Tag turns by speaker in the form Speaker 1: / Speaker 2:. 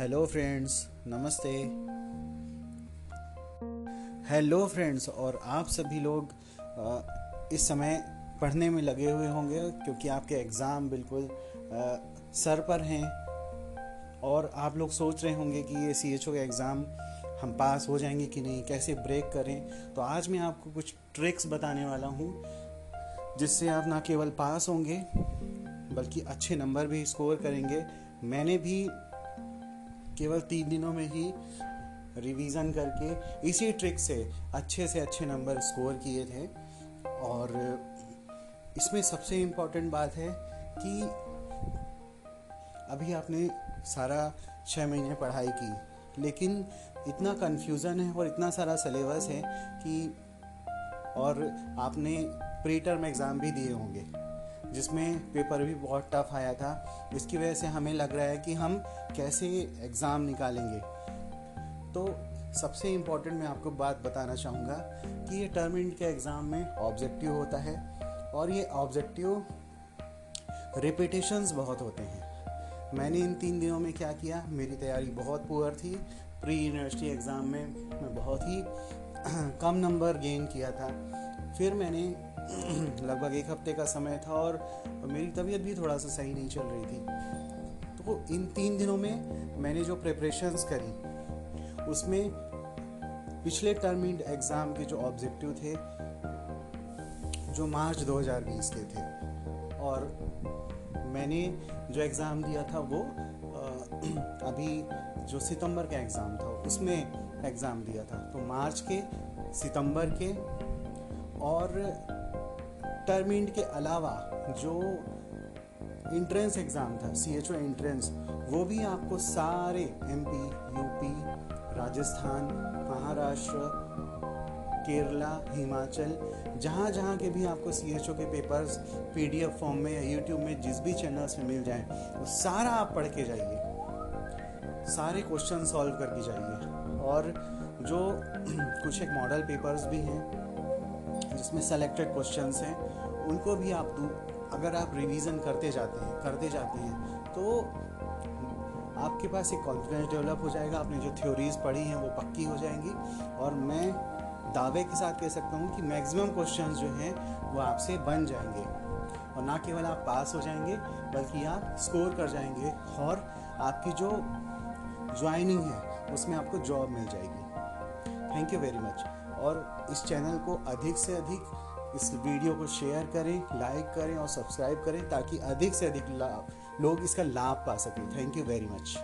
Speaker 1: Hello friends नमस्ते। Hello friends और आप सभी लोग इस समय पढ़ने में लगे हुए होंगे क्योंकि आपके एग्ज़ाम बिल्कुल सर पर हैं और आप लोग सोच रहे होंगे कि ये सी एच ओ का एग्ज़ाम हम पास हो जाएँगे कि नहीं, कैसे ब्रेक करें। तो आज मैं आपको कुछ ट्रिक्स बताने वाला हूँ, जिससे आप ना केवल पास होंगे, बल्कि अच्छे नंबर भी स्कोर करेंगे। मैंने भी केवल तीन दिनों में ही रिवीजन करके इसी ट्रिक से अच्छे से अच्छे नंबर स्कोर किए थे। और इसमें सबसे इम्पोर्टेंट बात है कि अभी आपने सारा छः महीने पढ़ाई की, लेकिन इतना कन्फ्यूज़न है और इतना सारा सिलेबस है कि और आपने प्री टर्म एग्ज़ाम भी दिए होंगे। जिसमें पेपर भी बहुत टफ आया था। इसकी वजह से हमें लग रहा है कि हम कैसे एग्ज़ाम निकालेंगे। तो सबसे इम्पोर्टेंट मैं आपको बात बताना चाहूँगा कि ये टर्म इंड के एग्ज़ाम में ऑब्जेक्टिव होता है और ये ऑब्जेक्टिव रिपीटेशंस बहुत होते हैं। मैंने इन तीन दिनों में क्या किया, मेरी तैयारी बहुत पुअर थी। प्री यूनिवर्सिटी एग्ज़ाम में मैं बहुत ही कम नंबर गेन किया था। फिर मैंने लगभग एक हफ़्ते का समय था और मेरी तबीयत भी थोड़ा सा सही नहीं चल रही थी। तो इन तीन दिनों में मैंने जो प्रिपरेशंस करी, उसमें पिछले टर्म इंड एग्ज़ाम के जो ऑब्जेक्टिव थे, जो मार्च 2020 के थे, और मैंने जो एग्ज़ाम दिया था वो अभी जो सितंबर का एग्ज़ाम था, उसमें एग्ज़ाम दिया था। तो मार्च के, सितंबर के और टर्मिंड के अलावा जो इंट्रेंस एग्ज़ाम था सी एच ओ एंट्रेंस वो भी आपको सारे M P UP Rajasthan, Maharashtra, Kerala, Himachal जहाँ जहाँ के भी आपको सी एच ओ के papers P D F form में या यूट्यूब में जिस भी चैनल्स में मिल जाए, वो सारा आप पढ़ के जाइए। सारे क्वेश्चन सॉल्व करके जाइए। और जो कुछ एक मॉडल पेपर्स भी हैं जिसमें सेलेक्टेड क्वेश्चंस हैं, उनको भी आप दो, अगर आप रिवीजन करते जाते हैं, करते जाते हैं तो आपके पास एक कॉन्फिडेंस डेवलप हो जाएगा, आपने जो थ्योरीज पढ़ी हैं वो पक्की हो जाएँगी। और मैं दावे के साथ कह सकता हूँ कि मैक्सिमम क्वेश्चंस जो हैं, वो आपसे बन जाएँगे। और ना केवल आप पास हो जाएँगे, बल्कि आप स्कोर कर जाएँगे और आपकी जो ज्वाइनिंग है, उसमें आपको जॉब मिल जाएगी। थैंक यू वेरी मच और इस चैनल को अधिक से अधिक इस वीडियो को शेयर करें लाइक करें और सब्सक्राइब करें ताकि अधिक से अधिक लोग इसका लाभ पा सकें। Thank you very much